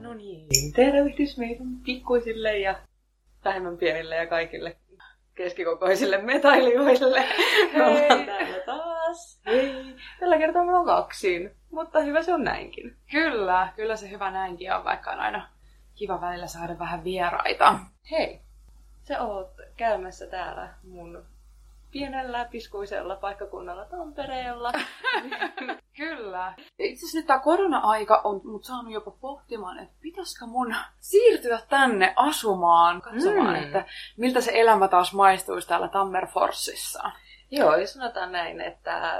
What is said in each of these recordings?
No niin, tervehdys meidän pikkuisille ja vähemmän pienille ja kaikille keskikokoisille metailijoille. Me ollaan täällä taas. Hei. Tällä kertaa me on kaksin, mutta hyvä se on näinkin. Kyllä, kyllä se hyvä näinkin on, vaikka on aina kiva välillä saada vähän vieraita. Hei, sä oot käymässä täällä mun pienellä piskuisella paikkakunnalla Tampereella. Kyllä. Itse asiassa nyt tämä korona-aika on mut saanut jopa pohtimaan, että pitäisikö mun siirtyä tänne asumaan, katsomaan, Mm. että miltä se elämä taas maistuisi täällä Tammerforsissa. Joo, ja sanotaan näin, että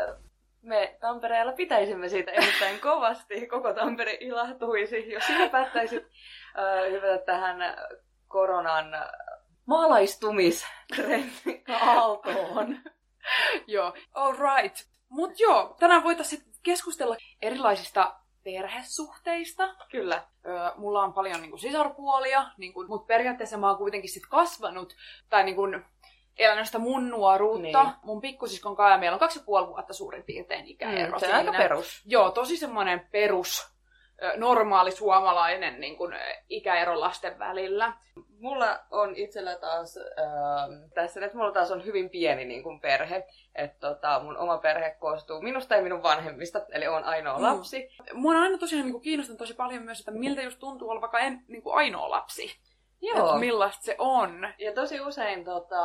me Tampereella pitäisimme siitä erittäin kovasti. Koko Tampere ilahtuisi, jos sinä päättäisit äh, hyvätä tähän koronan maalaistumisaaltoon. Joo, all right. Mut joo, tänään voitaisiin keskustella erilaisista perhesuhteista. Kyllä. Öö, mulla on paljon niinku sisarpuolia, niinku, mutta periaatteessa mä oon kuitenkin sit kasvanut, tai niinku, elänyt sitä mun nuoruutta. Niin. Mun pikkusiskon kanssa ja meillä on kaksi ja puoli vuotta suurin piirtein ikäero. Mm, se on aika perus. Joo, tosi semmoinen perus, normaali suomalainen niin kuin, ikäero lasten välillä. Mulla on itsellä taas, ähm, tässä että mulla taas on hyvin pieni niin kuin perhe. Että tota, mun oma perhe koostuu minusta ja minun vanhemmista, eli on ainoa Mm. lapsi. Mua on aina tosiaan niin kuin, kiinnostanut tosi paljon myös, että miltä just tuntuu olla vaikka en, niin kuin ainoa lapsi. Että millaista se on. Ja tosi usein tota,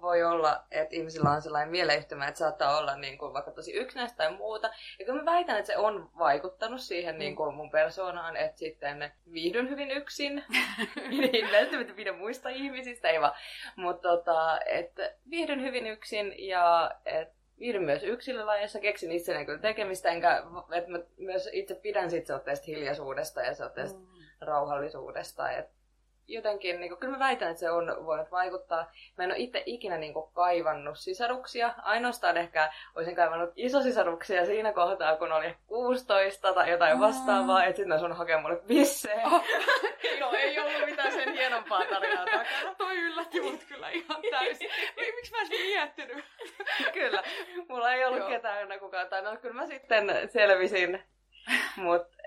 voi olla, että ihmisillä on sellainen mieleyhtymä, että saattaa olla niin kuin, vaikka tosi yksinäistä tai muuta. Ja kyllä mä väitän, että se on vaikuttanut siihen niin kuin mun persoonaan, että sitten viihdyn hyvin yksin. ei välttämättä pidä muista ihmisistä, ei vaan. Mutta tota, että viihdyn hyvin yksin ja että viihdyn myös yksilölajeissa, keksin itselleen kyllä tekemistä, enkä että mä myös itse pidän sit sellaisesta hiljaisuudesta ja sellaisesta Mm. rauhallisuudesta. Et jotenkin, niin kuin, kyllä mä väitän, että se on voinut vaikuttaa. Mä en ole itse ikinä niin kuin, kaivannut sisaruksia. Ainoastaan ehkä olisin kaivannut isosisaruksia siinä kohtaa, kun oli 16 tai jotain vastaavaa. Että sitten olisi hakea mulle pissejä. Oh. no ei ollut mitään sen hienompaa tarinaa takana. Toi yllätti mut kyllä ihan täysin. Ei, Miksi mä en miettinyt? kyllä. Mulla ei ollut Joo. ketään enää kukaan. Tai no kyllä mä sitten selvisin. Mutta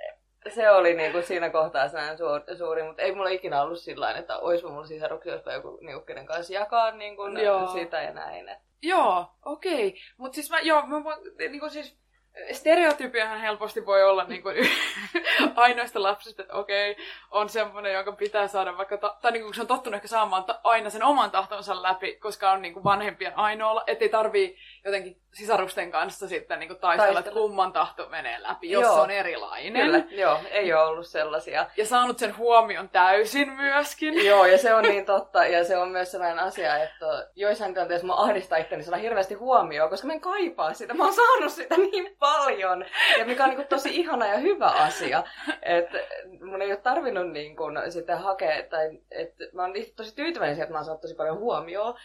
se oli niinku siinä kohtaa sellainen suuri, suuri mutta ei mulla ikinä ollut sillä että olisi mulla sisaruksia, olisi joku niinku, kenen kanssa jakaa niinku, Joo. sitä ja näin. Et. Joo, okei. Okay. Mutta siis mä, joo, mä voin, niinku siis, stereotypiahan helposti voi olla niinku, ainoista lapsista, että okei, okay, on semmoinen, jonka pitää saada vaikka, ta- tai niinku, kun se on tottunut ehkä saamaan ta- aina sen oman tahtonsa läpi, koska on niinku vanhempien ainoa, ettei tarvii jotenkin sisarusten kanssa sitten niinku taistella, että kumman tahto menee läpi, jos Joo. se on erilainen. Kyllä, joo, ei ole ollut sellaisia. Ja saanut sen huomion täysin myöskin. Joo, ja se on niin totta, ja se on myös sellainen asia, että joissain tilanteissa mä ahdistaa itteni sellainen hirveästi huomioon, koska mä en kaipaa sitä. Mä oon saanut sitä niin paljon, ja mikä on niin kuin tosi ihana ja hyvä asia. Että mun ei ole tarvinnut niin kuin sitä hakea, tai että mä oon tosi tyytyväinen siihen, että mä oon saanut tosi paljon huomioon.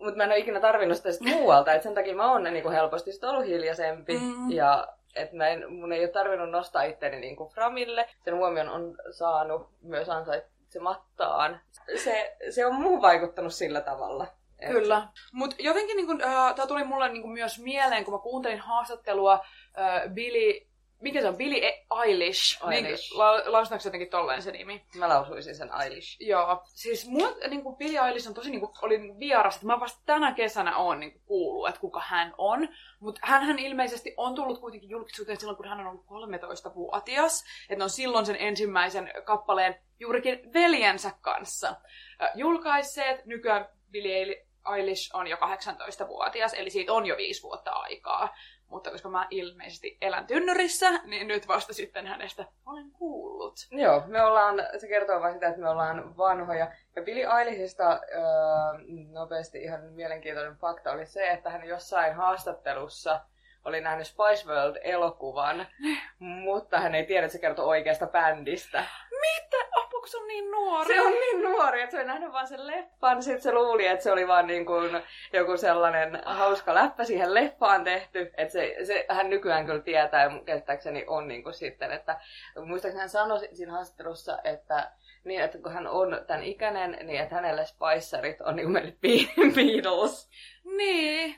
Mutta mä en ole ikinä tarvinnut sitä sit muualta, että sen takia mä oon niin kuin helposti sit ollut hiljaisempi, Mm. ja että mä en, mun ei ole tarvinnut nostaa itteni niin kuin framille. Sen huomion on saanut myös ansaitsemattaan. Se, se on muuhun vaikuttanut sillä tavalla. Et- Kyllä. Mutta jotenkin niin kun, äh, tämä tuli mulle niin kun myös mieleen, kun mä kuuntelin haastattelua äh, Billy, mikä se on, Billy E- Eilish. Eilish. Niin, la, lausutaanko se jotenkin tolleen se nimi? Mä lausuisin sen Eilish. Joo. Siis mulla niin kuin Billy Eilish on tosi niin kuin, oli vieras, että mä vasta tänä kesänä oon niin kuin, kuullut, että kuka hän on. Mutta hän ilmeisesti on tullut kuitenkin julkisuuteen silloin, kun hän on ollut 13-vuotias. Että on silloin sen ensimmäisen kappaleen juurikin veljensä kanssa julkaisseet. Nykyään Billy Eilish on jo 18-vuotias, eli siitä on jo viisi vuotta aikaa. Mutta koska mä ilmeisesti elän tynnyrissä, niin nyt vasta sitten hänestä olen kuullut. Joo, me ollaan, se kertoo vain sitä, että me ollaan vanhoja. Ja Billy Eilishista öö, nopeasti ihan mielenkiintoinen fakta oli se, että hän jossain haastattelussa oli nähnyt Spice World-elokuvan, mutta hän ei tiedä, että se kertoo oikeasta bändistä. Mitä? Se on niin nuori? Se niin nuori, että se oli nähnyt vaan sen leffan. Sitten se luuli, että se oli vaan niin kuin joku sellainen hauska läppä siihen leffaan tehty. Että se, se, hän nykyään kyllä tietää ja käsittääkseni on niin kuin sitten, että muistaakseni hän sanoi siinä haastattelussa, että niin, että kun hän on tämän ikäinen, niin että hänelle Spicerit on niin kuin meille Beatles. Niin,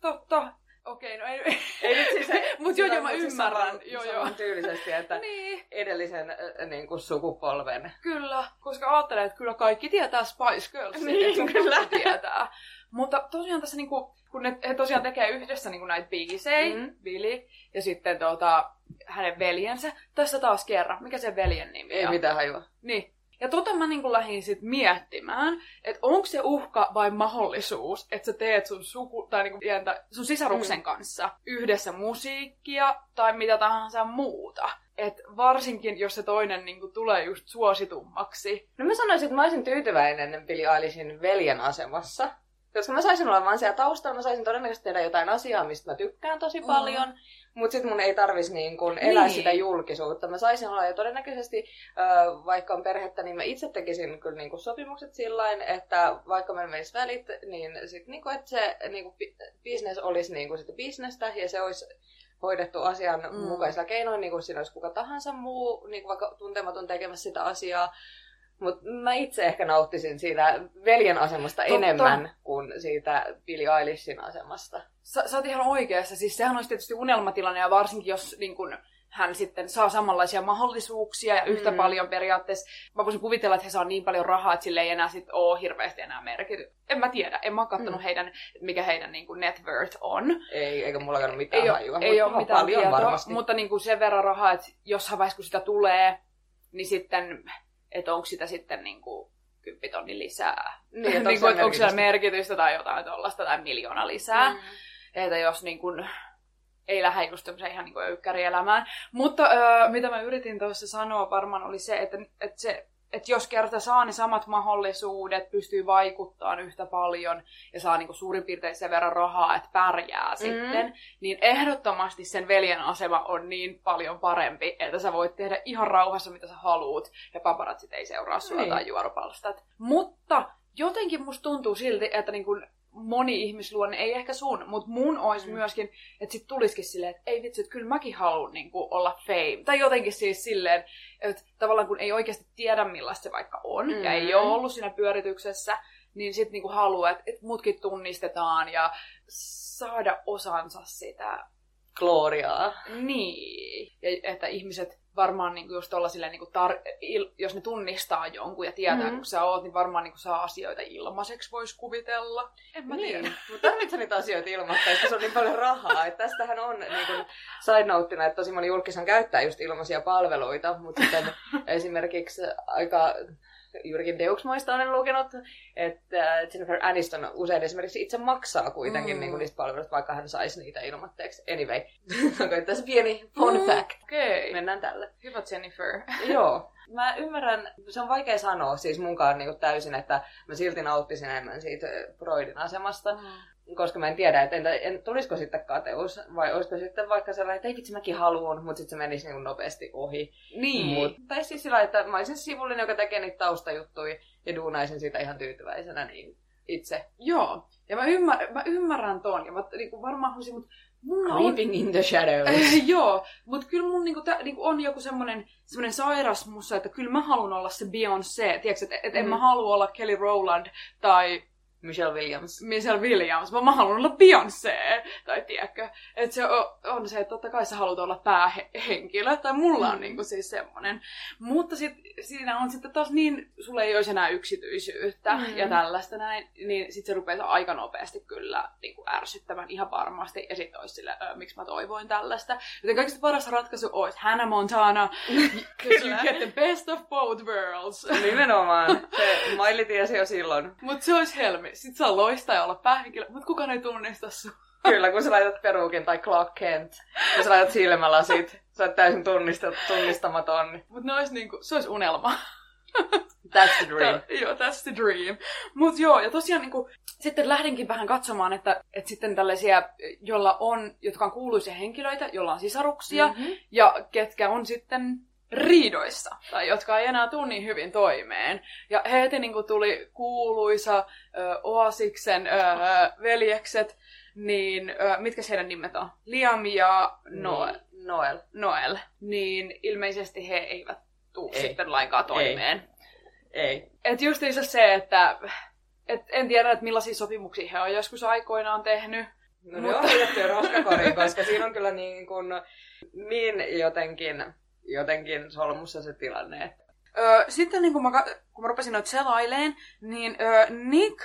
totta. Okei, no ei... Ei nyt siis se, Mut joo, joo, mä siis ymmärrän. saman- Joo, joo. tyylisesti, että Niin, edellisen äh, niin kuin sukupolven. kyllä. Koska ajattelen, että kyllä kaikki tietää Spice Girls. Niin, että kyllä. tietää. Mutta tosiaan tässä niinku, kun ne, he tosiaan tekee yhdessä niinku näitä biisejä, Mm. Billy ja sitten tota, hänen veljensä. Tässä taas kerran. Mikä se veljen nimi Ei on? mitään hajua. Niin. Ja tota mä niin lähdin sit miettimään, että onko se uhka vai mahdollisuus, että sä teet sun, suku, tai niin pientä, sun sisaruksen Mm. kanssa yhdessä musiikkia tai mitä tahansa muuta. Et varsinkin, jos se toinen niin tulee just suositummaksi. No mä sanoisin, että mä olisin tyytyväinen Billie Eilishin veljen asemassa. Koska mä saisin olla vaan siellä taustalla, mä saisin todennäköisesti tehdä jotain asiaa, mistä mä tykkään tosi Mm. Mutta sitten mun ei tarvisi niin kun elää Niin. sitä julkisuutta. Mä saisin olla jo todennäköisesti, vaikka on perhettä, niin mä itse tekisin kyllä niin sopimukset sillä että vaikka meillä menisi välit, niin sit niin että se niin business olisi niin sitä bisnestä ja se olisi hoidettu asian Mm. mukaisella keinoin, niin kuin siinä olisi kuka tahansa muu, niin kuin vaikka tuntematon tekemässä sitä asiaa. Mutta mä itse ehkä nauttisin siitä veljen asemasta Totta. enemmän kuin siitä Billie Eilishin asemasta. Sä, sä oot ihan oikeassa. Siis sehän olisi tietysti unelmatilanne ja varsinkin jos niin kun, hän sitten saa samanlaisia mahdollisuuksia ja yhtä Mm. mm. paljon periaatteessa. Mä voisin kuvitella, että he saa niin paljon rahaa, että sille ei enää sit ole hirveästi enää merkity. En mä tiedä. En mä kattonut Mm. mm. heidän, mikä heidän niin kuin net worth on. Ei, eikä mulla ole mitään Ei hajua. ei ole mitään paljon tietoa, varmasti. mutta niin kuin sen verran rahaa, että jossain vaiheessa kun sitä tulee, niin sitten, että onko sitä sitten niin kuin kymppitonni lisää. Niin, että niin onko kuin, sillä että onko siellä merkitystä? merkitystä tai jotain tuollaista tai miljoona lisää. Mm. Että jos niin kun, ei lähde just ihan niin öykkärielämään. Mutta öö, mitä mä yritin tuossa sanoa varmaan oli se, että, että, se, että jos kerta saa ne samat mahdollisuudet, pystyy vaikuttamaan yhtä paljon ja saa niin suurin piirtein sen verran rahaa, että pärjää mm. sitten, niin ehdottomasti sen veljen asema on niin paljon parempi, että sä voit tehdä ihan rauhassa mitä sä haluut ja paparatsit ei seuraa sua Niin. tai juoropalstat. Mutta jotenkin musta tuntuu silti, että niin kun moni ihmisluonne, ei ehkä sun, mutta mun olisi Mm. mm. myöskin, että sit tulisikin silleen, että ei vitsi, että kyllä mäkin haluan niin kuin, olla fame. Tai jotenkin siis silleen, että tavallaan kun ei oikeasti tiedä millaista se vaikka on, mm. ja Mm. ei ole ollut siinä pyörityksessä, niin sit niinku haluaa, että, että mutkin tunnistetaan ja saada osansa sitä Gloriaa. niin. Ja että ihmiset varmaan niin just olla silleen, niin tar- il- jos ne tunnistaa jonkun ja tietää, Mhm. mm. kun sä oot, niin varmaan niin saa asioita ilmaiseksi, voisi kuvitella. En mä tiedä. Niin, mutta tarvitsetko niitä asioita ilmoittaa, koska se on niin paljon rahaa. Että tästähän on niin kuin side noteina, että tosi moni julkishan käyttää just ilmaisia palveluita, mutta sitten esimerkiksi aika juurikin Deuxmoista olen lukenut, että Jennifer Aniston usein esimerkiksi itse maksaa kuitenkin Mm. mm. niin kuin niistä palveluista, vaikka hän saisi niitä ilmoitteeksi. Anyway, onko tässä pieni fun Mm, fact? Okei. Mennään tälle. Hyvä Jennifer. Joo. Mä ymmärrän, se on vaikea sanoa siis munkaan niin täysin, että mä silti nauttisin enemmän siitä Freudin asemasta, koska mä en tiedä, että entä, en, tulisiko sitten kateus, vai olisiko sitten vaikka sellainen, että ei vitsi mäkin haluan, mutta sitten se menisi niin nopeasti ohi. Niin. Mut, tai siis sillä, että mä olisin sivullinen, joka tekee niitä taustajuttuja ja duunaisin siitä ihan tyytyväisenä niin itse. Joo. Ja mä, ymmär, mä ymmärrän ton. Ja mä niin varmaan haluaisin, mutta mulla on... Creeping in the shadows. Joo, mutta kyllä mun niinku, tä, niinku on joku semmonen, semmonen sairas mussa, että kyllä mä haluan olla se Beyoncé. Tiedätkö, että et en Mm. mä halua olla Kelly Rowland tai Michelle Williams. Michelle Williams, vaan mä haluan olla Beyoncé. Tai tiedätkö, että se on, on se, että totta kai sä haluat olla päähenkilö, tai mulla on Mm. niinku siis semmonen. Mutta sit, siinä on sitten taas niin, sulla ei olisi enää yksityisyyttä Mm. ja tällaista näin, niin sit se rupeaa aika nopeasti kyllä niinku ärsyttämään ihan varmasti. Ja sit olisi sille, "Ö, miksi mä toivoin tällaista. Joten kaikista paras ratkaisu olisi Hannah Montana, because you get the best of both worlds. Nimenomaan. Se Miley tiesi jo silloin. Mut se olisi helmi. Sit saa loistaa ja olla päähenkilö, mut kukaan ei tunnista sua. Kyllä, kun sä laitat peruukin tai Clark Kent, ja sä laitat silmälasit, sä oot täysin tunnista, tunnistamaton. Mut ne ois niinku, se olisi unelma. That's the dream. Tää- joo, that's the dream. Mut joo, ja tosiaan niinku, sitten lähdenkin vähän katsomaan, että, että sitten tällaisia, jolla on, jotka on kuuluisia henkilöitä, jolla on sisaruksia, Mm-hmm. ja ketkä on sitten riidoissa, tai jotka ei enää tule niin hyvin toimeen. Ja heti niin kuin tuli kuuluisa ö, Oasiksen ö, veljekset, niin ö, mitkä heidän nimet on? Liam ja Noel. Noel. Noel. Niin ilmeisesti he eivät tuu Ei. sitten lainkaan toimeen. Ei. Et justiinsa se, että et en tiedä, että millaisia sopimuksia he on joskus aikoinaan tehnyt. No ne on roskakoriin, koska siinä on kyllä niin, kuin, niin jotenkin, jotenkin solmussa se tilanne. että- Öö, sitten niin kun, mä, kun mä rupesin noita selaileen, niin öö, Nick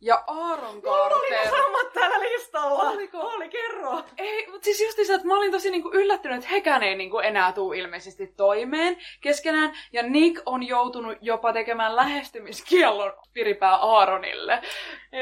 ja Aaron Carter... samat täällä listalla. Oliko? Oli, kerro. Ei, mutta siis just se, että mä olin tosi niinku yllättynyt, että hekään ei niinku enää tuu ilmeisesti toimeen keskenään. Ja Nick on joutunut jopa tekemään lähestymiskiellon piripää Aaronille.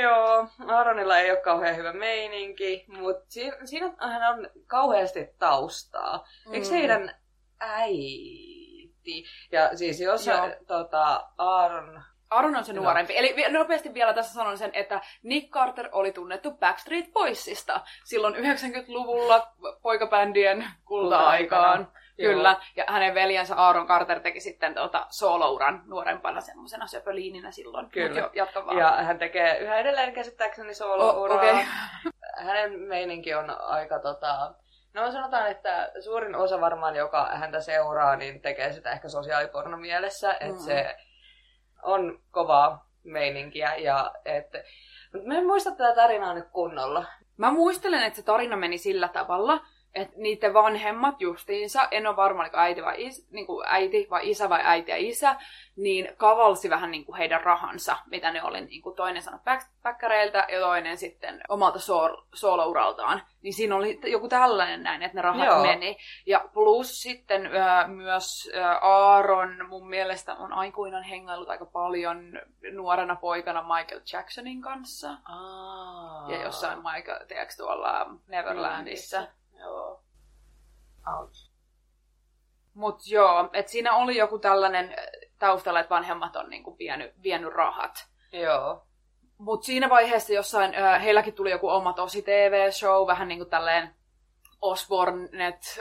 Joo, Aaronilla ei ole kauhean hyvä meininki, mutta siinä, siinä hän on kauheasti taustaa. Eikö Mm. heidän äiti? Ja siis jos Joo. tota, Aaron... Aaron on se Joo. nuorempi. Eli nopeasti vielä tässä sanon sen, että Nick Carter oli tunnettu Backstreet Boysista silloin 90-luvulla poikabändien kulta-aikaan. Kyllä. Ja hänen veljensä Aaron Carter teki sitten tuota soolouran nuorempana semmoisena söpöliininä silloin. Kyllä. Jo, jatka vaan. Ja hän tekee yhä edelleen käsittääkseni solo-uraa. okei. Hänen meininki on aika tota... No sanotaan, että suurin osa varmaan, joka häntä seuraa, niin tekee sitä ehkä sosiaaliporno mielessä, että Mm. se on kovaa meininkiä ja että... Mutta mä en muista tätä tarinaa nyt kunnolla. Mä muistelen, että se tarina meni sillä tavalla, että niiden vanhemmat justiinsa, en ole varma, oliko äiti vai, is, niin kuin äiti vai isä vai äiti ja isä, niin kavalsi vähän niin kuin heidän rahansa, mitä ne oli niin kuin toinen sanoi päkkäreiltä ja toinen sitten omalta sool- soolouraltaan. Niin siinä oli joku tällainen näin, että ne rahat Joo. meni. Ja plus sitten ö, myös ö, Aaron mun mielestä on aikuinen hengaillut aika paljon nuorena poikana Michael Jacksonin kanssa. Aa. Ja jossain Michael, tiedätkö tuolla Neverlandissa. Joo. Ouch. Mut joo, et siinä oli joku tällainen äh, taustalla, että vanhemmat on niinku vienyt, vienyt rahat. Joo. Mut siinä vaiheessa jossain, äh, heilläkin tuli joku oma tosi TV-show, vähän niinku tälleen Osbornet.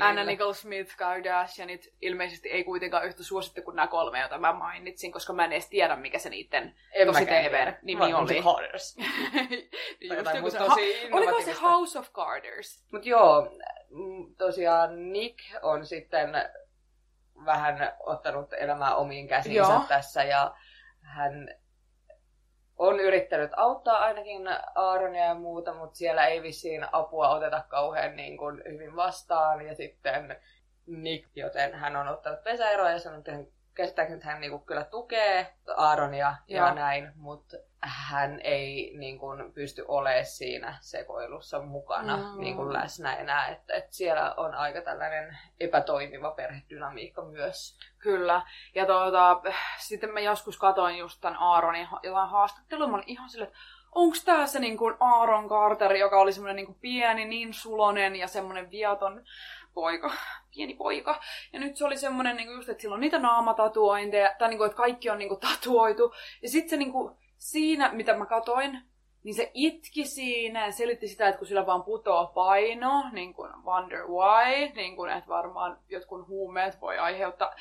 Anna Nicole Smith, Kardashianit, ilmeisesti ei kuitenkaan yhtä suosittu kuin nämä kolme, joita mä mainitsin, koska mä en edes tiedä, mikä se niiden En tosi mäkään TV tiedä. nimi Mä oon oli. Carters. Just joku se, tosi ha- oliko se. House of Carters? Mut joo, mm, tosiaan Nick on sitten vähän ottanut elämää omiin käsiinsä Joo. tässä ja hän on yrittänyt auttaa ainakin Aaronia ja muuta, mutta siellä ei vissiin apua oteta kauhean niin kuin hyvin vastaan ja sitten Nick, joten hän on ottanut pesäeroa ja sanonut, että hän käsittääkseni hän niinku kyllä tukee Aaronia ja Joo. näin, mutta hän ei niinku pysty olemaan siinä sekoilussa mukana Mm. niinku läsnä enää. Että, että siellä on aika tällainen epätoimiva perhedynamiikka myös. Kyllä. Ja tuota, sitten mä joskus katoin just tämän Aaronin jotain haastattelua. Mä olin ihan silleen, että onko tää se niin kuin Aaron Carter, joka oli semmoinen niin kuin pieni, niin sulonen ja semmoinen viaton poika, pieni poika. Ja nyt se oli semmoinen niin kuin just, että sillä on niitä naamatatuointeja, tai niin kuin, että kaikki on niin kuin tatuoitu. Ja sitten se niin kuin, siinä, mitä mä katoin, niin se itki siinä ja selitti sitä, että kun sillä vaan putoaa paino, niin kuin wonder why, niin kuin, että varmaan jotkut huumeet voi aiheuttaa.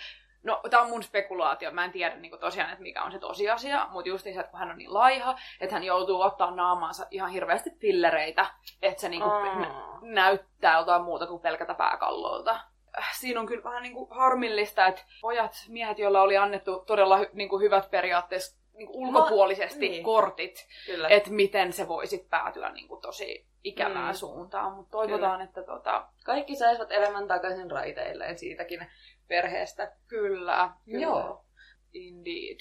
No, tämä on mun spekulaatio. Mä en tiedä niin kuin tosiaan, että mikä on se tosiasia, mutta just niin se, että kun hän on niin laiha, että hän joutuu ottaa naamaansa ihan hirveästi pillereitä, että se niin kuin, Aa. näyttää jotain muuta kuin pelkätä pääkallolta. Siinä on kyllä vähän niin kuin harmillista, että pojat, miehet, joilla oli annettu todella hy, niin kuin hyvät periaatteessa niin kuin ulkopuolisesti niin. kortit, Kyllä. että miten se voisi päätyä niin kuin tosi ikävään Mm. suuntaan. Mutta toivotaan, että tota, Kaikki saisivat elämän takaisin raiteilleen siitäkin perheestä. kyllä, kyllä. Joo. Indeed.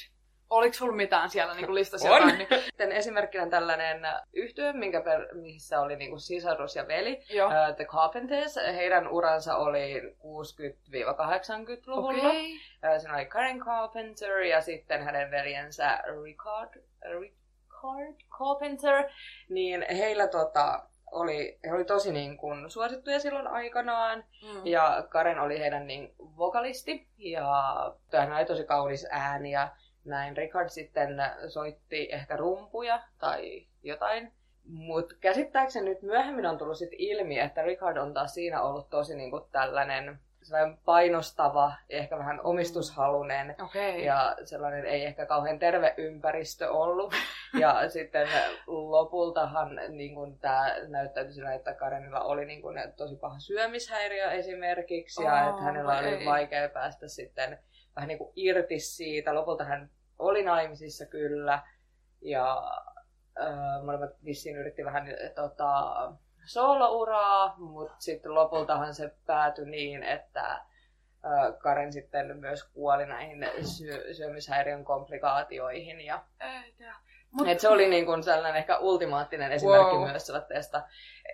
Oliko sulla mitään siellä niin kuin listassa On. jotain? Niin, esimerkkinä tällainen yhtyö, minkä per, missä oli niinku sisarus ja veli. joo. Uh, The Carpenters, heidän uransa oli 60-80-luvulla. Okei. Okay. Siinä oli Karen Carpenter ja sitten hänen veljensä Richard, Richard Carpenter. Niin heillä tota, oli, he oli tosi niin kuin suosittuja silloin aikanaan. Mm. Ja Karen oli heidän niin vokalisti. Ja hän oli tosi kaunis ääni ja näin. Richard sitten soitti ehkä rumpuja tai jotain. Mutta käsittääkseni nyt myöhemmin on tullut sit ilmi, että Richard on taas siinä ollut tosi niinku tällainen sellainen painostava, ehkä vähän omistushalunen Okei. ja sellainen ei ehkä kauhean terve ympäristö ollut. Ja sitten lopultahan niin tämä näyttäytyi sillä, että Karenilla oli niin kuin, tosi paha syömishäiriö esimerkiksi ja Oh, että hänellä oli ei. vaikea päästä sitten vähän niin kuin irti siitä. Lopulta hän oli naimisissa kyllä ja äh, molemmat vissiin yritti vähän tota, soolouraa, mutta sitten lopultahan se päätyi niin, että Karen sitten myös kuoli näihin syö- syömishäiriön komplikaatioihin. Ja, Eikä. Mut, et se oli niin kuin sellainen ehkä ultimaattinen esimerkki Wow. myös sellaisesta.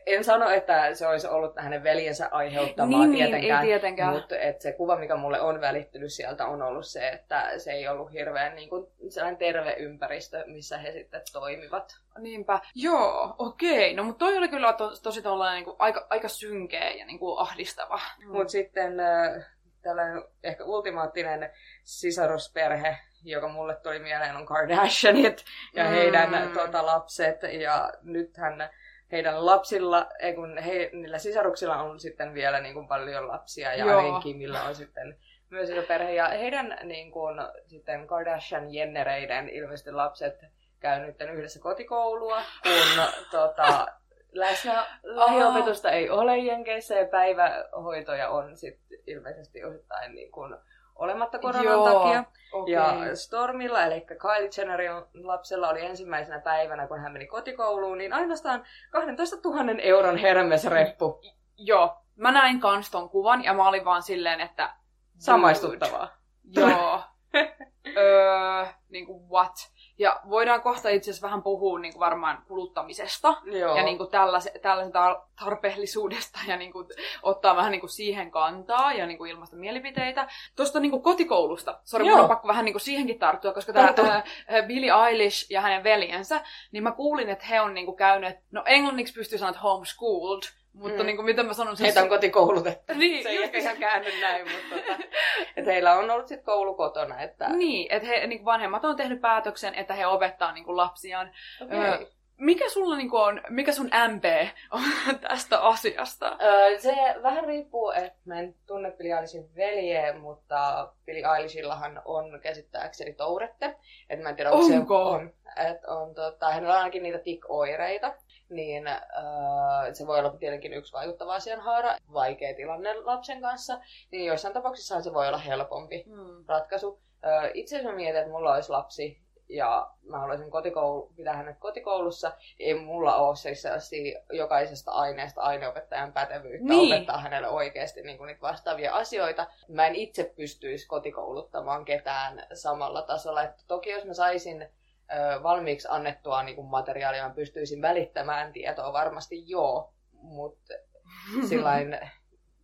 En sano, että se olisi ollut hänen veljensä aiheuttamaa niin, niin, tietenkään, ei tietenkään. mutta et se kuva, mikä mulle on välittynyt sieltä, on ollut se, että se ei ollut hirveän niin kuin, sellainen terve ympäristö, missä he sitten toimivat. Niinpä. Joo, okei. No mutta toi oli kyllä to, tosi tollainen niinku aika, aika synkeä ja niinku ahdistava. Mm. Mutta sitten äh, tällainen ehkä ultimaattinen sisarusperhe, joka mulle tuli mieleen, on Kardashianit ja Mm. heidän tota, lapset. Ja nythän heidän lapsilla, ei kun he, niillä sisaruksilla on sitten vielä niin kuin paljon lapsia ja Joo. on sitten myös iso perhe. Ja heidän niin kuin, sitten Kardashian-jennereiden ilmeisesti lapset käy nyt yhdessä kotikoulua, kun tota, läsnä lähiopetusta ei ole Jenkeissä ja päivähoitoja on sitten ilmeisesti osittain niin kuin olematta koronan Joo, takia. Okei. Ja Stormilla, eli Kylie Jennerin lapsella oli ensimmäisenä päivänä, kun hän meni kotikouluun, niin ainoastaan 12 000 euron hermesreppu. Joo. Mä näin kans ton kuvan ja mä olin vaan silleen, että... Samaistuttavaa. Joo. öö, niinku what? Ja voidaan kohta itse asiassa vähän puhua niinku varmaan kuluttamisesta. Joo. ja niin kuin tällaisen, tällaisen tar- tarpeellisuudesta ja niin kuin ottaa vähän niin kuin siihen kantaa ja niin kuin ilmaista mielipiteitä. Tuosta niin kuin kotikoulusta, sori, mun on pakko vähän niin kuin siihenkin tarttua, koska tämä ää, Billie Eilish ja hänen veljensä, niin mä kuulin, että he on niin kuin käyneet, no englanniksi pystyy sanoa, että homeschooled, mutta Mm. niin kuin, miten mä sanon sen? Heitä on kotikoulutettu. Niin, Se ei just- ehkä ihan käänny näin, mutta tota, että heillä on ollut sitten koulu kotona. Että... Niin, että he, niin vanhemmat on tehnyt päätöksen, että he opettaa niin lapsiaan. Okay. Öö, mikä sulla niin on, mikä sun MP on tästä asiasta? Öö, se vähän riippuu, että mä en tunne Billie Eilishin veljeä, mutta Billie Eilishillahan on käsittääkseni tourette. Et mä en tiedä, onko se Onko? on. Et on tota, hänellä on ainakin niitä tik-oireita. Niin öö, se voi olla tietenkin yksi vaikuttava asianhaara, vaikea tilanne lapsen kanssa. Niin joissain tapauksissa se voi olla helpompi Hmm. ratkaisu. Öö, itse asiassa mietin, että mulla olisi lapsi ja mä haluaisin kotikoulu, pitää hänet kotikoulussa. Ei mulla ole siis sellaisia jokaisesta aineesta aineopettajan pätevyyttä Niin. opettaa hänelle oikeasti niin kuin niitä vastaavia asioita. Mä en itse pystyisi kotikouluttamaan ketään samalla tasolla. Että toki jos mä saisin valmiiksi annettua niin kuin materiaalia, mä pystyisin välittämään tietoa varmasti joo, mutta sillain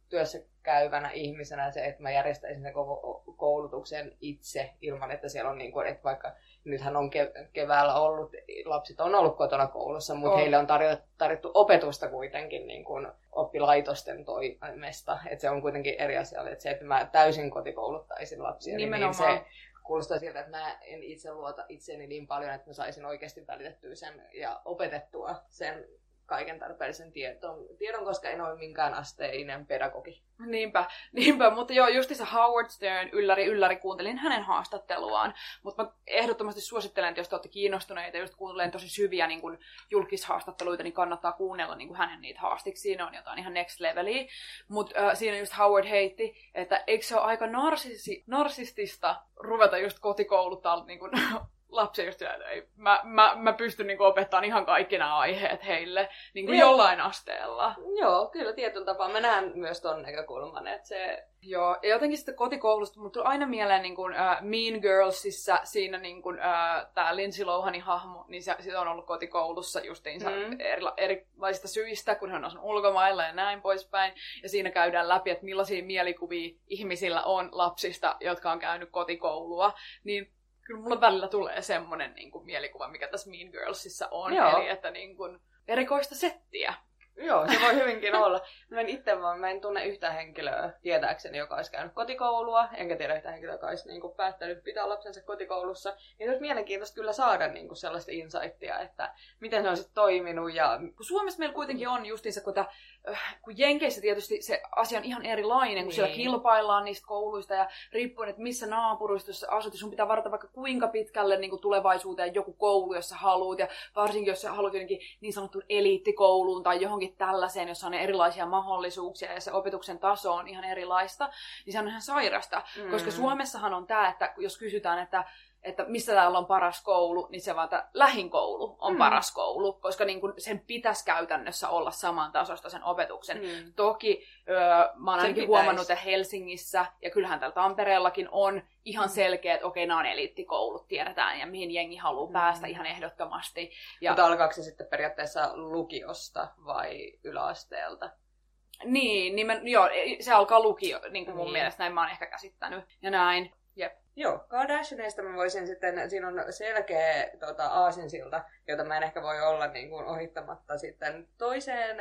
työssä käyvänä ihmisenä se, että mä järjestäisin sen koko koulutuksen itse ilman, että siellä on niin kuin, että vaikka nythän on ke- keväällä ollut, lapset on ollut kotona koulussa, mutta On. heille on tarjottu, tarjottu opetusta kuitenkin niin kuin oppilaitosten toimesta. Että se on kuitenkin eri asia, että se, että mä täysin kotikouluttaisin lapsia, niin, niin Nimenomaan. se kuulostaa siltä, että mä en itse luota itseeni niin paljon, että mä saisin oikeasti välitettyä sen ja opetettua sen kaiken tarpeellisen tiedon, tiedon koska en ole minkään asteinen pedagogi. Niinpä, niinpä, mutta joo, justiinsa Howard Stern, ylläri, ylläri, kuuntelin hänen haastatteluaan, mutta mä ehdottomasti suosittelen, että jos te olette kiinnostuneita just kuuntelemaan tosi syviä niin kuin, julkishaastatteluita, niin kannattaa kuunnella niin kuin hänen niitä haastiksi, siinä on jotain ihan next leveliä, mutta äh, siinä just Howard heitti, että eikö se ole aika narsisi, narsistista ruveta just kotikouluttaa niin kuin, lapsia just ei, mä, mä, mä pystyn niin opettamaan ihan kaikki nämä aiheet heille niin kuin jollain asteella. Joo, kyllä tietyllä tapaa. Mä näen myös ton näkökulman, että se... Joo, ja jotenkin sitten kotikoulusta, mutta tuli aina mieleen niin kuin, äh, Mean Girlsissa siinä niin kuin, äh, tämä Lindsay Lohanin hahmo, niin se, se on ollut kotikoulussa justiinsa Mm. mm. eri, erilaisista syistä, kun hän on ulkomailla ja näin poispäin. Ja siinä käydään läpi, että millaisia mielikuvia ihmisillä on lapsista, jotka on käynyt kotikoulua. Niin kyllä mulla välillä tulee semmoinen niin kuin, mielikuva, mikä tässä Mean Girlsissa on. Joo. Eli että niin kuin, erikoista settiä. Joo, se voi hyvinkin olla. Mä en itse vaan, mä en tunne yhtään henkilöä tietääkseni, joka olisi käynyt kotikoulua, enkä tiedä yhtään henkilöä, joka olisi niin kuin, päättänyt pitää lapsensa kotikoulussa. Niin olisi mielenkiintoista kyllä saada niin kuin, sellaista insightia, että miten se on sitten toiminut ja kun Suomessa meillä kuitenkin on justiinsa, kun tämä kun Jenkeissä tietysti se asia on ihan erilainen, kun niin. siellä kilpaillaan niistä kouluista ja riippuen, että missä naapurustossa asut, sun pitää varata vaikka kuinka pitkälle niin kuin tulevaisuuteen joku koulu, jos sä haluat, ja varsinkin jos sä haluat jotenkin niin sanottuun eliittikouluun tai johonkin tällaiseen, jossa on erilaisia mahdollisuuksia ja se opetuksen taso on ihan erilaista, niin se on ihan sairasta, mm. koska Suomessahan on tämä, että jos kysytään, että että missä täällä on paras koulu, niin se vaan että lähin koulu on mm. paras koulu, koska niin kun sen pitäisi käytännössä olla saman tasosta sen opetuksen. Mm. Toki öö, mä oon ainakin huomannut, että Helsingissä ja kyllähän täällä Tampereellakin on ihan mm. selkeä, että okei, nämä on eliittikoulut, tiedetään, ja mihin jengi haluaa mm. päästä ihan ehdottomasti. Ja... Mutta alkaako se sitten periaatteessa lukiosta vai yläasteelta? Niin, nimen, joo, se alkaa lukio, niin kuin mun niin. mielestä, näin mä oon ehkä käsittänyt. Ja näin. Joo, Kardashianeista mä voisin sitten, siinä on selkeä tota, aasinsilta, jota mä en ehkä voi olla niin kuin, ohittamatta sitten toiseen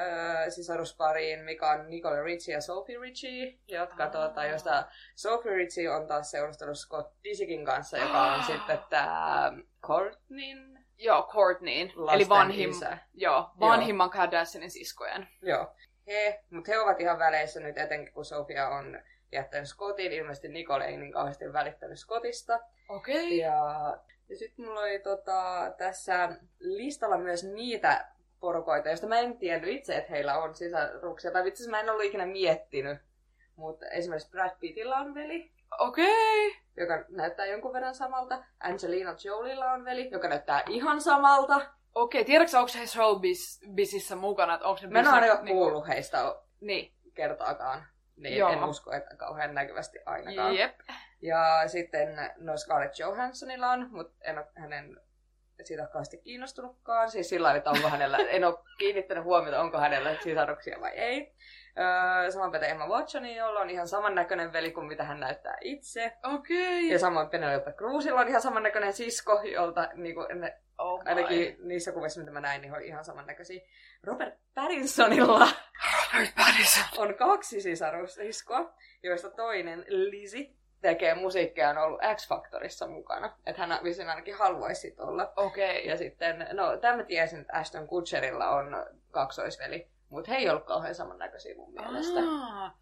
öö, sisaruspariin, mikä on Nicole Richie ja Sophie Richie, jotka, tuota, josta Sophie Richie on taas seurustellut Scott Disikin kanssa, joka on sitten tämä Courtneyn Joo, Courtneyin. Eli vanhim, joo, vanhimman joo. Kardashianin siskojen. Joo. He, mutta he ovat ihan väleissä nyt, etenkin kun Sofia on jättänyt Scottin. Ilmeisesti Nicole ei niin kauheasti välittänyt Scottista. Okei. Okay. Ja, ja sitten mulla oli tota, tässä listalla myös niitä porukoita, joista mä en tiennyt itse, että heillä on sisaruksia. Tai itse mä en ollut ikinä miettinyt. Mutta esimerkiksi Brad Pittillä on veli. Okei. Okay. Joka näyttää jonkun verran samalta. Angelina Jolilla on veli, joka näyttää ihan samalta. Okei, okay, tiedätkö onko he showbizissä mukana? Onko Mä en ole niinku... kuullut heistä niin. kertaakaan. Niin Joo. en usko, että kauhean näkyvästi ainakaan. Jep. Ja sitten no Scarlett Johanssonilla on, mutta en ole hänen siitä kauheasti kiinnostunutkaan. Siis sillä tavalla, että onko hänellä, en ole kiinnittänyt huomiota, onko hänellä sisaruksia vai ei. Öö, samoin pätee Emma Watsonin, jolla on ihan samannäköinen veli kuin mitä hän näyttää itse. Okei. Okay. Ja samoin Penelope Cruzilla on ihan samannäköinen sisko, jolta niin kuin, ne, oh ainakin niissä kuvissa, mitä mä näin, niin on ihan samannäköisiä. Robert Pattinsonilla On kaksi sisarusiskoa, joista toinen, Lizzie, tekee musiikkia on ollut X-Factorissa mukana. Että hän visin ainakin haluaisi olla. Okei. Okay. Ja sitten, no tämä tiesin, että Ashton Kutcherilla on kaksoisveli, mutta he ei ollut kauhean samannäköisiä mun mielestä. Aa.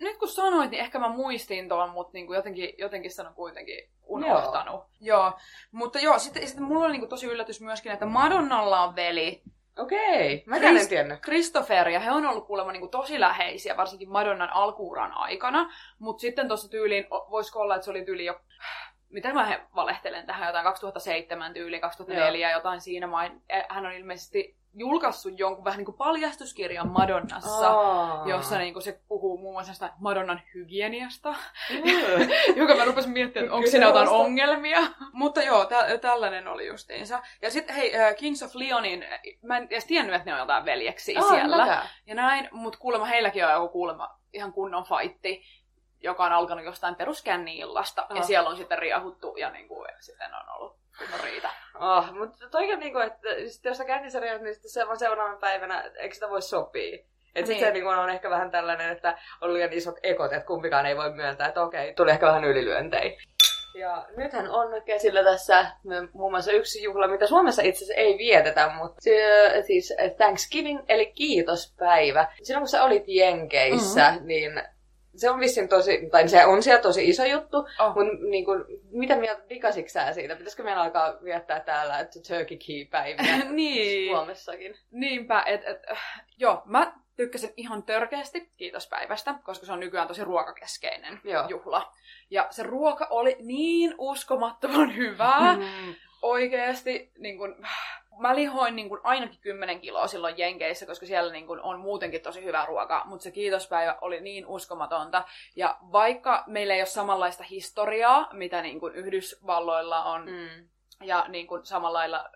Nyt kun sanoit, niin ehkä mä muistin tuon, mutta niin kuin jotenkin, jotenkin sanon kuitenkin unohtanut. Joo. joo. Mutta joo, sitten, sitten mulla oli niin kuin tosi yllätys myöskin, että Madonnalla on veli, Okei, mä Christ- en tiennyt. Christopher ja he on ollut kuulemma niin kuin tosi läheisiä, varsinkin Madonnan alkuuran aikana. Mutta sitten tuossa tyyliin, voisiko olla, että se oli tyyli jo mitä mä he valehtelen tähän, jotain 2007 tyyli, 2004 Joo. jotain siinä. Hän on ilmeisesti julkaissut jonkun vähän niin kuin paljastuskirjan Madonnassa, oh. jossa niin kuin se puhuu muun muassa sitä Madonnan hygieniasta, mm. joka mä rupesin miettimään, että onko siinä jotain ongelmia. Mutta joo, tä- tällainen oli justiinsa. Ja sitten hei, uh, Kings of Leonin, mä en edes tiennyt, että ne on jotain veljeksiä oh, siellä. Ja näin, mutta kuulemma heilläkin on joku kuulemma ihan kunnon fightti joka on alkanut jostain peruskänni-illasta, oh. ja siellä on sitten riahuttu, ja niin kuin, sitten on ollut kunnon riitä. Oh, mutta toikin niinku, että sit jos sä kännisarjat, niin sitten se vaan seuraavana päivänä, eikö sitä voi sopia? Että niin. sitten se niinku on ehkä vähän tällainen, että on liian isot ekot, että kumpikaan ei voi myöntää, että okei, tuli ehkä vähän ylilyöntejä. Ja nythän on käsillä tässä muun muassa yksi juhla, mitä Suomessa itse asiassa ei vietetä, mutta siis Thanksgiving, eli kiitospäivä. Silloin kun sä olit Jenkeissä, mm-hmm. niin se on vissiin tosi, tai se on siellä tosi iso juttu, oh. mutta niin kuin, mitä mieltä vikasitko sä siitä? Pitäisikö meidän alkaa viettää täällä että Turkey Key-päiviä niin. Suomessakin? Niinpä, että et, joo, mä tykkäsin ihan törkeästi kiitospäivästä, koska se on nykyään tosi ruokakeskeinen joo. juhla. Ja se ruoka oli niin uskomattoman hyvää. Mm. Oikeasti, niin kun, mä lihoin niin kuin ainakin 10 kiloa silloin Jenkeissä, koska siellä niin kuin on muutenkin tosi hyvä ruoka, mutta se kiitospäivä oli niin uskomatonta. Ja vaikka meillä ei ole samanlaista historiaa, mitä niin kuin Yhdysvalloilla on, mm. ja niin kuin samalla lailla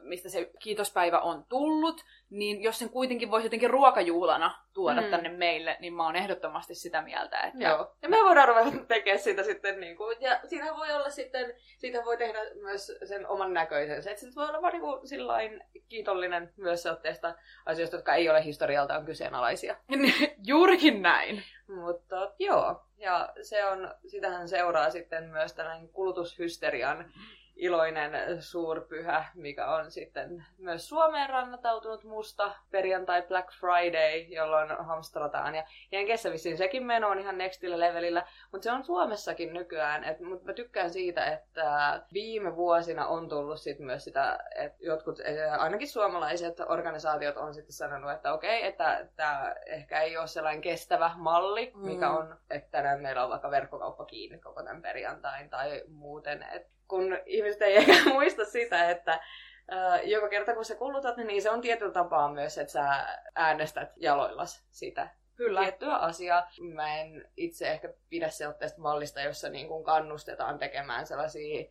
mistä se kiitospäivä on tullut, niin jos sen kuitenkin voisi jotenkin ruokajuhlana tuoda mm. tänne meille, niin mä oon ehdottomasti sitä mieltä. Että... Joo. Ja me voidaan ruveta tekemään siitä sitten, niin kuin, ja siinä voi olla sitten, siitä voi tehdä myös sen oman näköisensä. Että se voi olla vaan niin sillain kiitollinen myös sellaisista asioista, jotka ei ole historialtaan kyseenalaisia. Juurikin näin. Mutta joo, ja se on, sitähän seuraa sitten myös tällainen kulutushysterian iloinen suurpyhä, mikä on sitten myös Suomeen rannatautunut musta perjantai Black Friday, jolloin hamstrataan. Ja Jenkeissä vissiin sekin meno on ihan nextillä levelillä, mutta se on Suomessakin nykyään. Et, mutta mä tykkään siitä, että viime vuosina on tullut sit myös sitä, että jotkut, ainakin suomalaiset organisaatiot on sitten sanonut, että okei, että tämä ehkä ei ole sellainen kestävä malli, mikä mm. on, että tänään meillä on vaikka verkkokauppa kiinni koko tämän perjantain tai muuten. Et kun ihmiset ei ehkä muista sitä, että joka kerta kun sä kulutat, niin se on tietyllä tapaa myös, että sä äänestät jaloillas sitä Kyllä. tiettyä asiaa. Mä en itse ehkä pidä sellaista mallista, jossa niin kuin kannustetaan tekemään sellaisia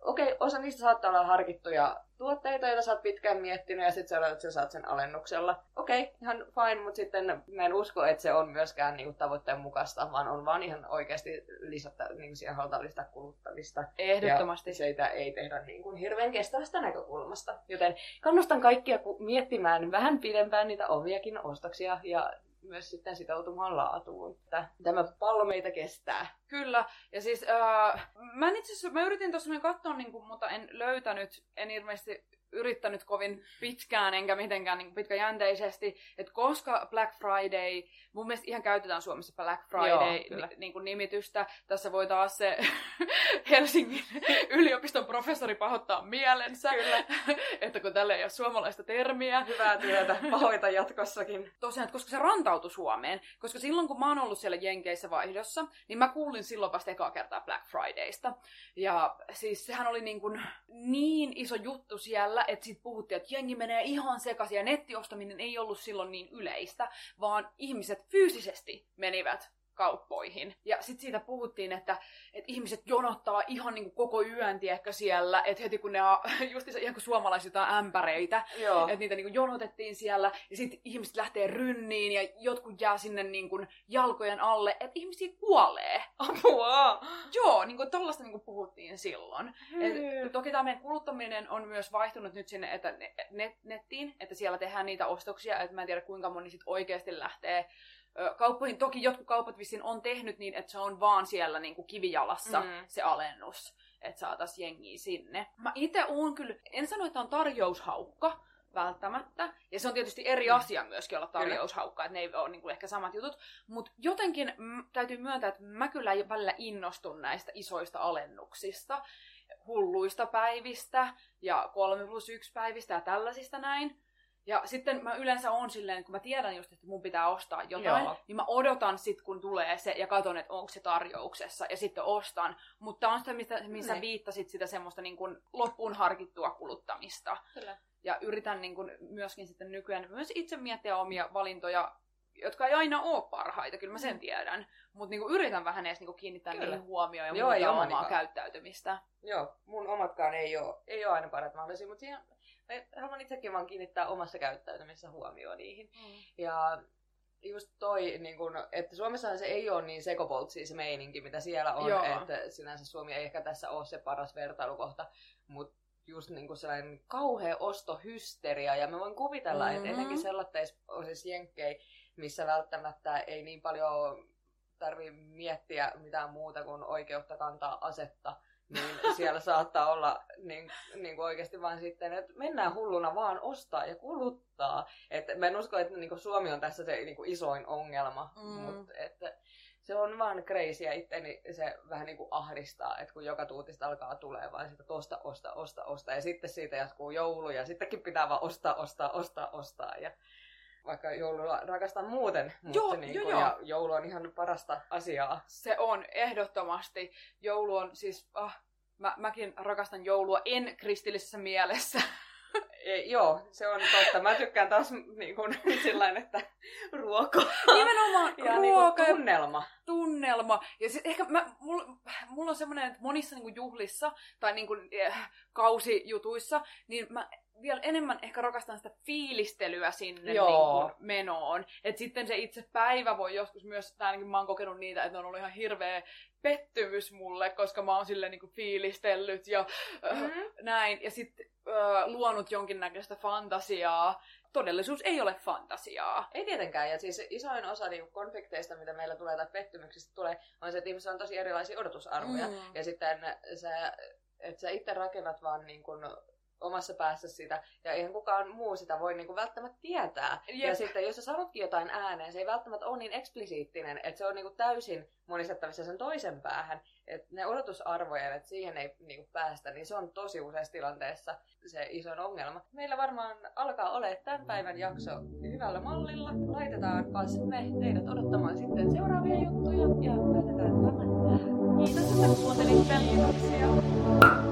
okei, okay, osa niistä saattaa olla harkittuja tuotteita, joita sä oot pitkään miettinyt, ja sitten sä, että sä saat sen alennuksella. Okei, okay, ihan fine, mutta sitten mä en usko, että se on myöskään niinku tavoitteen mukaista, vaan on vaan ihan oikeasti lisätä, niinku siihen halutaan lisätä kuluttamista. Ehdottomasti. Ja seitä ei tehdä niinku hirveän kestävästä näkökulmasta. Joten kannustan kaikkia miettimään vähän pidempään niitä omiakin ostoksia ja myös sitten sitoutumaan laatuun. Tämä pallo meitä kestää. Kyllä, ja siis äh, mä, itse asiassa, mä yritin tuossa katsoa, niin kuin, mutta en löytänyt, en ilmeisesti yrittänyt kovin pitkään enkä mitenkään niin pitkäjänteisesti, että koska Black Friday, mun mielestä ihan käytetään Suomessa Black Friday Joo, niin kuin nimitystä, tässä voi taas se Helsingin yliopiston professori pahoittaa mielensä, kyllä. että kun tälle ei ole suomalaista termiä. Hyvää työtä, pahoita jatkossakin. Tosiaan, että koska se rantautui Suomeen, koska silloin kun mä oon ollut siellä Jenkeissä vaihdossa, niin mä kuulin silloin vasta ekaa kertaa Black Fridaysta. Ja siis sehän oli niin, kuin niin iso juttu siellä, että sit puhuttiin, että jengi menee ihan sekaisin ja nettiostaminen ei ollut silloin niin yleistä, vaan ihmiset fyysisesti menivät kauppoihin. Ja sitten siitä puhuttiin, että, että ihmiset jonottaa ihan niin kuin koko yön, tiedätkö, siellä, että heti kun ne on just ihan kuin suomalaiset jotain ämpäreitä, Joo. että niitä niin kuin jonotettiin siellä, ja sitten ihmiset lähtee rynniin, ja jotkut jää sinne niin kuin jalkojen alle, että ihmisiä kuolee. Apua! Joo, niin kuin tollaista niin kuin puhuttiin silloin. Et, toki tämä meidän kuluttaminen on myös vaihtunut nyt sinne että net, nettiin, että siellä tehdään niitä ostoksia, että mä en tiedä kuinka moni sit oikeasti lähtee kauppoihin, toki jotkut kaupat vissiin on tehnyt niin, että se on vaan siellä niin kuin kivijalassa mm. se alennus, että saataisiin jengiä sinne. Mä itse oon kyllä, en sano, että on tarjoushaukka, välttämättä. Ja se on tietysti eri mm. asia myöskin olla tarjoushaukka, että ne ei ole niin kuin ehkä samat jutut. Mutta jotenkin m- täytyy myöntää, että mä kyllä välillä innostun näistä isoista alennuksista, hulluista päivistä ja 3 plus 1 päivistä ja tällaisista näin. Ja sitten mä yleensä on silleen, kun mä tiedän just, että mun pitää ostaa jotain, Joo. niin mä odotan sit, kun tulee se ja katson, että onko se tarjouksessa ja sitten ostan. Mutta on sitä, mistä, missä niin. viittasit sitä semmoista niin kuin loppuun harkittua kuluttamista. Kyllä. Ja yritän niin kuin myöskin sitten nykyään myös itse miettiä omia valintoja, jotka ei aina ole parhaita, kyllä mä sen mm. tiedän. Mutta niinku yritän vähän edes niinku kiinnittää kyllä. niihin huomioon ja Joo, muuta omaa käyttäytymistä. Joo, mun omatkaan ei ole, ei ole aina parat mahdollisia, mutta siihen haluan itsekin vaan kiinnittää omassa käyttäytymisessä huomioon niihin. Mm. Ja just toi, niin kun, että Suomessahan se ei ole niin sekopoltsia se meininki, mitä siellä on, Joo. että sinänsä Suomi ei ehkä tässä ole se paras vertailukohta, mutta just niin kuin sellainen kauhea ostohysteria, ja mä voin kuvitella, mm-hmm. että etenkin sellaisissa osissa jenkkei, missä välttämättä ei niin paljon tarvii miettiä mitään muuta kuin oikeutta kantaa asetta, niin siellä saattaa olla niin, niin kuin oikeasti vaan sitten, että mennään hulluna vaan ostaa ja kuluttaa. Et mä en usko, että niin kuin Suomi on tässä se niin kuin isoin ongelma, mm. mutta että se on vaan crazy ja itteni se vähän niin kuin ahdistaa, että kun joka tuutista alkaa tulee vaan sitä tosta, osta, osta, osta ja sitten siitä jatkuu joulu ja sittenkin pitää vaan ostaa, ostaa, ostaa, ostaa ja vaikka joulua rakastan muuten, mutta joo, niin kuin, joo, ja joulu on ihan parasta asiaa. Se on, ehdottomasti. Joulu on siis, ah, mä, mäkin rakastan joulua, en kristillisessä mielessä. E, joo, se on totta. Mä tykkään taas niin kuin, sillain, että ruoka. Nimenomaan ja ruoka. Niin tunnelma. Tunnelma. Ja sit ehkä mä, mulla, mulla on semmoinen, että monissa niin kuin juhlissa tai niin kuin, eh, kausijutuissa, niin mä vielä enemmän ehkä rakastan sitä fiilistelyä sinne niin kuin menoon. Et sitten se itse päivä voi joskus myös, tai ainakin mä oon kokenut niitä, että on ollut ihan hirveä pettymys mulle, koska mä oon silleen niin kuin fiilistellyt ja mm-hmm. äh, näin. Ja sitten äh, luonut jonkinnäköistä fantasiaa. Todellisuus ei ole fantasiaa. Ei tietenkään. Ja siis isoin osa niin konflikteista, mitä meillä tulee tai pettymyksistä tulee, on se, että ihmisillä on tosi erilaisia odotusarvoja. Mm. Ja sitten se että sä itse rakennat vaan niin kuin omassa päässä sitä, ja eihän kukaan muu sitä voi niinku välttämättä tietää. Jep. Ja sitten jos sä sanotkin jotain ääneen, se ei välttämättä ole niin eksplisiittinen, että se on niinku täysin monistettavissa sen toisen päähän. Että ne odotusarvojen, että siihen ei niinku päästä, niin se on tosi useassa tilanteessa se iso ongelma. Meillä varmaan alkaa olla tämän päivän jakso hyvällä mallilla. Laitetaan me teidät odottamaan sitten seuraavia juttuja ja päätetään tämä tähän. Kiitos, että kuuntelitte. Kiitoksia.